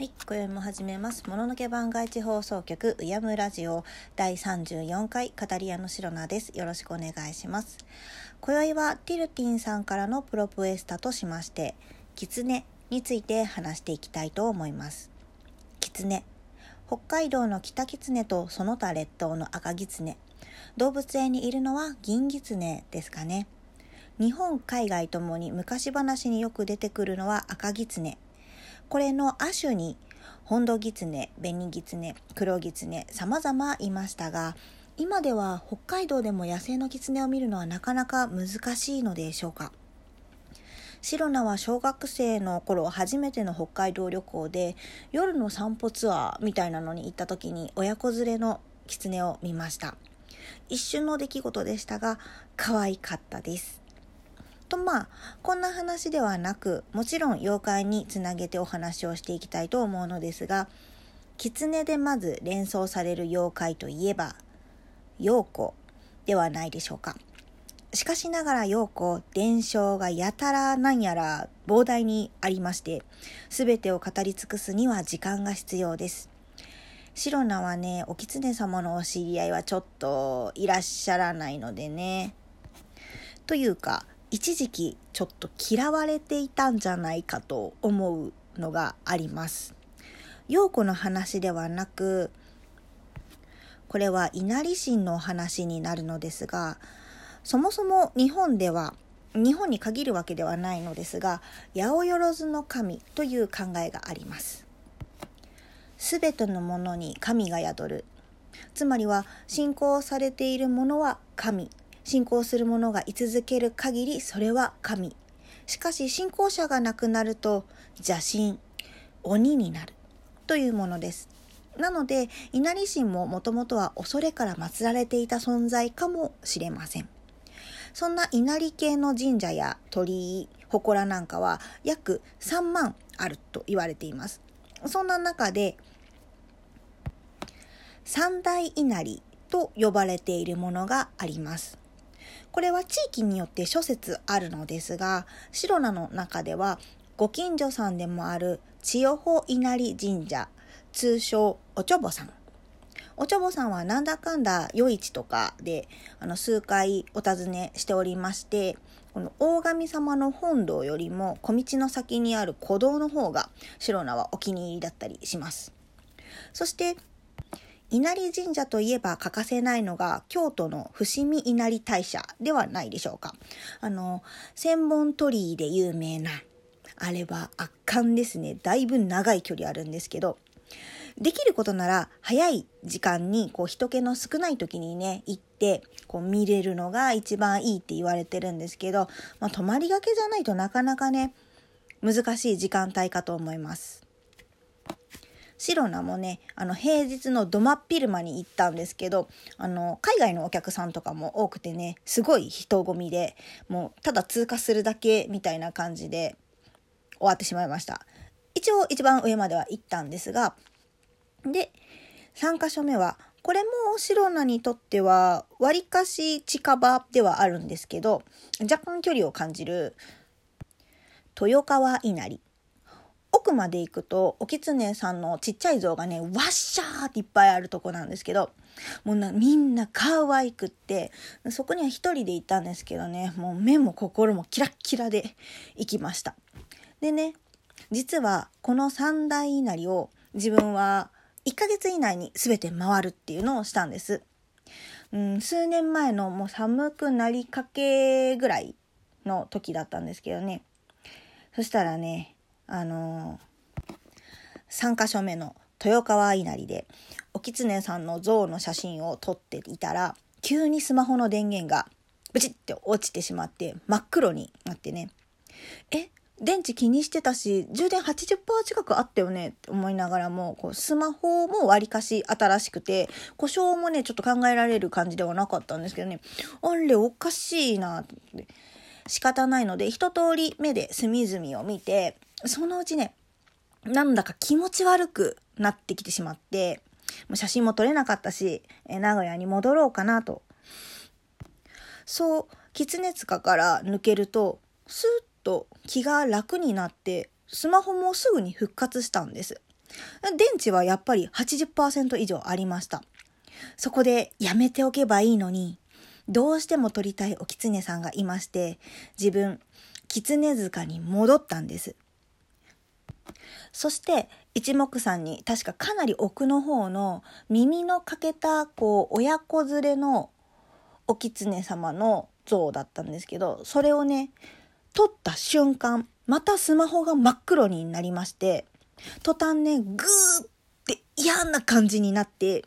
はい、今宵も始めます。もののけ番外地放送局うやむラジオ第34回語り屋のシロナです。よろしくお願いします。今宵はティルティンさんからのプロプエスタとしまして、キツネについて話していきたいと思います。キツネ。北海道の北キツネとその他列島の赤ギツネ。動物園にいるのは銀ギツネですかね。日本海外ともに昔話によく出てくるのは赤ギツネ。これの亜種にホンドギツネ、ベニギツネ、黒ギツネ様々いましたが今では北海道でも野生のキツネを見るのはなかなか難しいのでしょうか。シロナは小学生の頃初めての北海道旅行で夜の散歩ツアーみたいなのに行った時に親子連れのキツネを見ました。一瞬の出来事でしたが可愛かったです。とまあこんな話ではなくもちろん妖怪につなげてお話をしていきたいと思うのですが狐でまず連想される妖怪といえば陽子ではないでしょうか。しかしながら陽子伝承がやたらなんやら膨大にありまして全てを語り尽くすには時間が必要です。シロナはねお狐様のお知り合いはちょっといらっしゃらないのでね。というか一時期ちょっと嫌われていたんじゃないかと思うのがあります。陽子の話ではなくこれは稲荷神の話になるのですがそもそも日本では日本に限るわけではないのですが八百万の神という考えがあります。すべてのものに神が宿るつまりは信仰されているものは神信仰する者が居続ける限りそれは神。しかし信仰者が亡くなると邪神鬼になる。というものです。なので稲荷神ももともとは恐れから祀られていた存在かもしれません。そんな稲荷系の神社や鳥居祠なんかは約3万あると言われています。そんな中で三大稲荷と呼ばれているものがあります。これは地域によって諸説あるのですが、白名の中では、ご近所さんでもある千代穂稲荷神社、通称おちょぼさん。おちょぼさんはなんだかんだ夜市とかであの数回お尋ねしておりまして、この大神様の本堂よりも小道の先にある古道の方が白名はお気に入りだったりします。そして稲荷神社といえば欠かせないのが京都の伏見稲荷大社ではないでしょうか。あの、千本鳥居で有名な、あれは圧巻ですね。だいぶ長い距離あるんですけど、できることなら早い時間にこう人気の少ない時にね、行ってこう見れるのが一番いいって言われてるんですけど、まあ、泊まりがけじゃないとなかなかね、難しい時間帯かと思います。シロナもねあの平日のど真っ昼間に行ったんですけどあの海外のお客さんとかも多くてねすごい人混みでもうただ通過するだけみたいな感じで終わってしまいました。一応一番上までは行ったんですがで3箇所目はこれもシロナにとってはわりかし近場ではあるんですけど若干距離を感じる豊川稲荷。奥まで行くとお狐さんのちっちゃい像がねわっしゃーっていっぱいあるとこなんですけどもうなみんな可愛くってそこには一人で行ったんですけどねもう目も心もキラッキラで行きました。でね実はこの三大稲荷を自分は1ヶ月以内に全て回るっていうのをしたんです、うん、数年前のもう寒くなりかけぐらいの時だったんですけどね。そしたらねあのー、3箇所目の豊川稲荷でお狐さんの像の写真を撮っていたら急にスマホの電源がブチッて落ちてしまって真っ黒になってね。え電池気にしてたし充電80%近くあったよね？って思いながらもこうスマホもわりかし新しくて故障もねちょっと考えられる感じではなかったんですけどね。あれおかしいなって。仕方ないので一通り目で隅々を見てそのうちね、なんだか気持ち悪くなってきてしまって、もう写真も撮れなかったし、名古屋に戻ろうかなと。そう、狐塚から抜けると、スーッと気が楽になって、スマホもすぐに復活したんです。電池はやっぱり80%以上ありました。そこでやめておけばいいのに、どうしても撮りたいお狐さんがいまして、自分、狐塚に戻ったんです。そして一目散に確かかなり奥の方の耳の欠けたこう親子連れのお狐様の像だったんですけどそれをね撮った瞬間またスマホが真っ黒になりまして途端ねグーって嫌な感じになって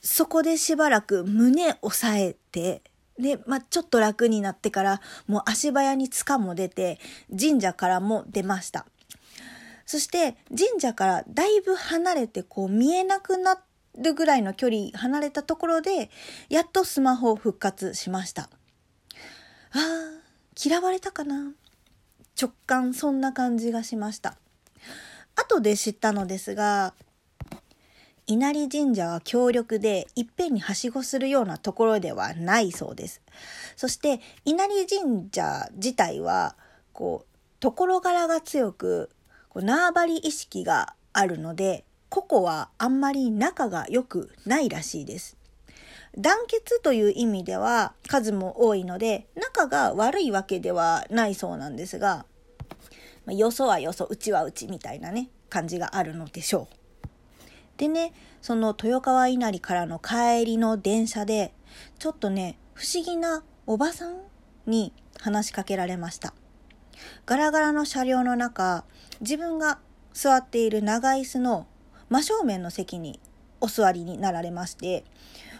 そこでしばらく胸押さえてで、まあ、ちょっと楽になってからもう足早に塚も出て神社からも出ました。そして神社からだいぶ離れてこう見えなくなるぐらいの距離離れたところでやっとスマホ復活しました。あー嫌われたかな。直感そんな感じがしました。後で知ったのですが稲荷神社は強力でいっぺんにはしごするようなところではないそうです。そして稲荷神社自体はこう所柄が強くこう縄張り意識があるので個々はあんまり仲が良くないらしいです。団結という意味では数も多いので仲が悪いわけではないそうなんですが、ま、よそはよそうちはうちみたいなね感じがあるのでしょう。でね、その豊川稲荷からの帰りの電車で、ちょっとね、不思議なおばさんに話しかけられました。ガラガラの車両の中、自分が座っている長椅子の真正面の席にお座りになられまして、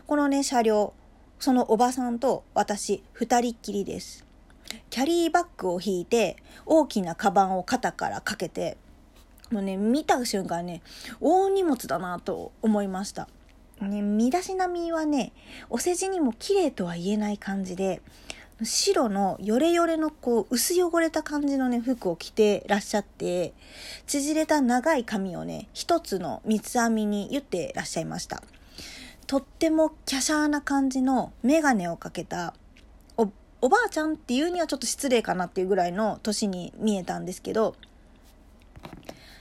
このね、車両、そのおばさんと私、二人っきりです。キャリーバッグを引いて、大きなカバンを肩からかけて、もうね、見た瞬間ね、大荷物だなと思いました。ね、身だしなみはね、お世辞にも綺麗とは言えない感じで、白のヨレヨレのこう薄汚れた感じのね服を着てらっしゃって縮れた長い髪をね一つの三つ編みに言ってらっしゃいました。とっても華奢な感じの眼鏡をかけたおおばあちゃんっていうにはちょっと失礼かなっていうぐらいの年に見えたんですけど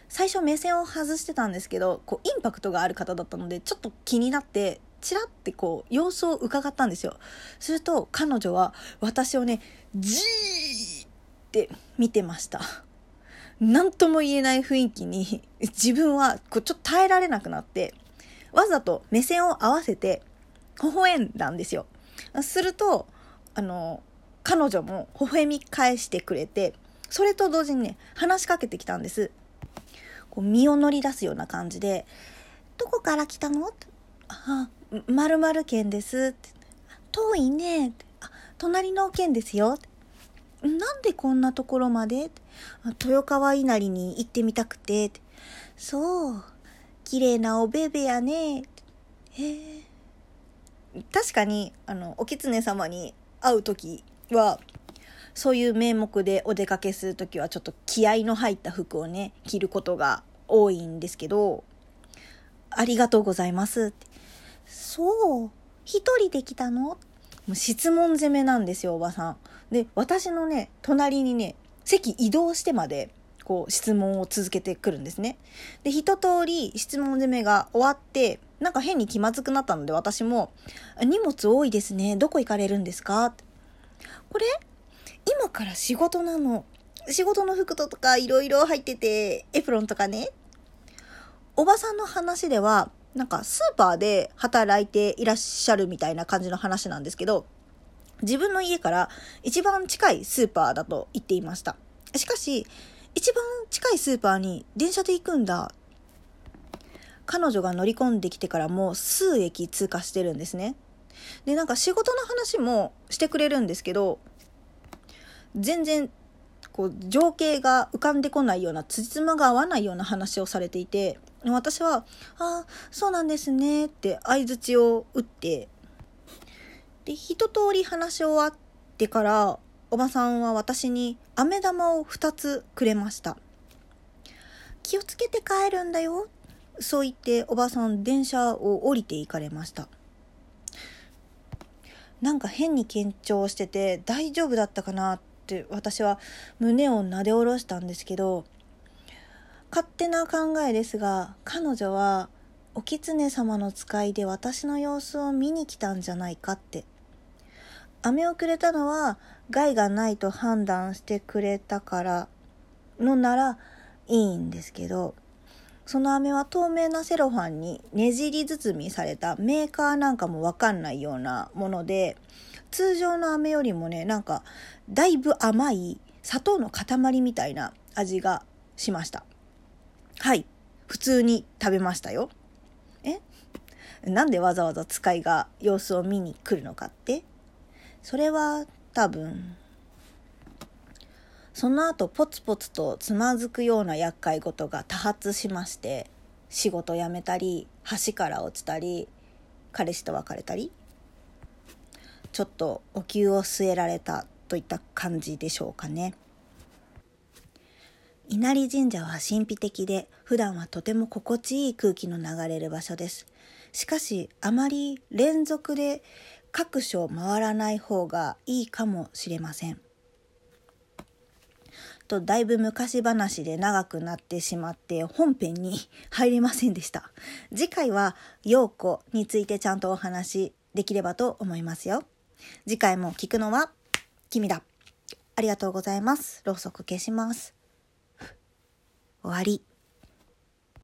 最初目線を外してたんですけどこうインパクトがある方だったのでちょっと気になってチラってこう様子を伺ったんですよ。すると彼女は私をねじーって見てました。何とも言えない雰囲気に自分はこうちょっと耐えられなくなってわざと目線を合わせて微笑んだんですよ。するとあの彼女も微笑み返してくれてそれと同時にね話しかけてきたんです。こう身を乗り出すような感じで「どこから来たの?」あ「まるまる県です」って「遠いね」あ「隣の県ですよ」なんでこんなところまで?」豊川稲荷に行ってみたくて」そう。綺麗なおべべやね」へえ確かにあのお狐様に会う時はそういう名目でお出かけする時はちょっと気合の入った服をね着ることが多いんですけど「ありがとうございます」って「そう一人で来たの?」もう質問攻めなんですよおばさん。で私のね隣にね席移動してまでこう質問を続けてくるんですね。で一通り質問攻めが終わってなんか変に気まずくなったので私も「荷物多いですねどこ行かれるんですか?」これ今から仕事なの。仕事の服とかいろいろ入ってて、エプロンとかね。おばさんの話では、なんかスーパーで働いていらっしゃるみたいな感じの話なんですけど、自分の家から一番近いスーパーだと言っていました。しかし、一番近いスーパーに電車で行くんだ。彼女が乗り込んできてからもう数駅通過してるんですね。で、なんか仕事の話もしてくれるんですけど、全然こう情景が浮かんでこないようなつじつまが合わないような話をされていて私は「ああそうなんですね」って相づちを打ってで一通り話し終わってからおばさんは私に飴玉を2つくれました。気をつけて帰るんだよそう言っておばさん電車を降りていかれました。なんか変に緊張してて大丈夫だったかなって私は胸をなで下ろしたんですけど勝手な考えですが彼女はお狐様の使いで私の様子を見に来たんじゃないかって。飴をくれたのは害がないと判断してくれたからのならいいんですけどその飴は透明なセロファンにねじり包みされたメーカーなんかもわかんないようなもので通常の飴よりもねなんかだいぶ甘い砂糖の塊みたいな味がしました。はい。普通に食べましたよ。え？なんでわざわざ使いが様子を見に来るのかって？それは多分その後ポツポツとつまずくような厄介事が多発しまして仕事辞めたり橋から落ちたり彼氏と別れたりちょっとお灸を据えられたといった感じでしょうかね。稲荷神社は神秘的で普段はとても心地いい空気の流れる場所です。しかしあまり連続で各所回らない方がいいかもしれません。とだいぶ昔話で長くなってしまって本編に入れませんでした。次回は陽子についてちゃんとお話できればと思いますよ。次回も聞くのは君だ。ありがとうございます。ろうそく消します。終わり。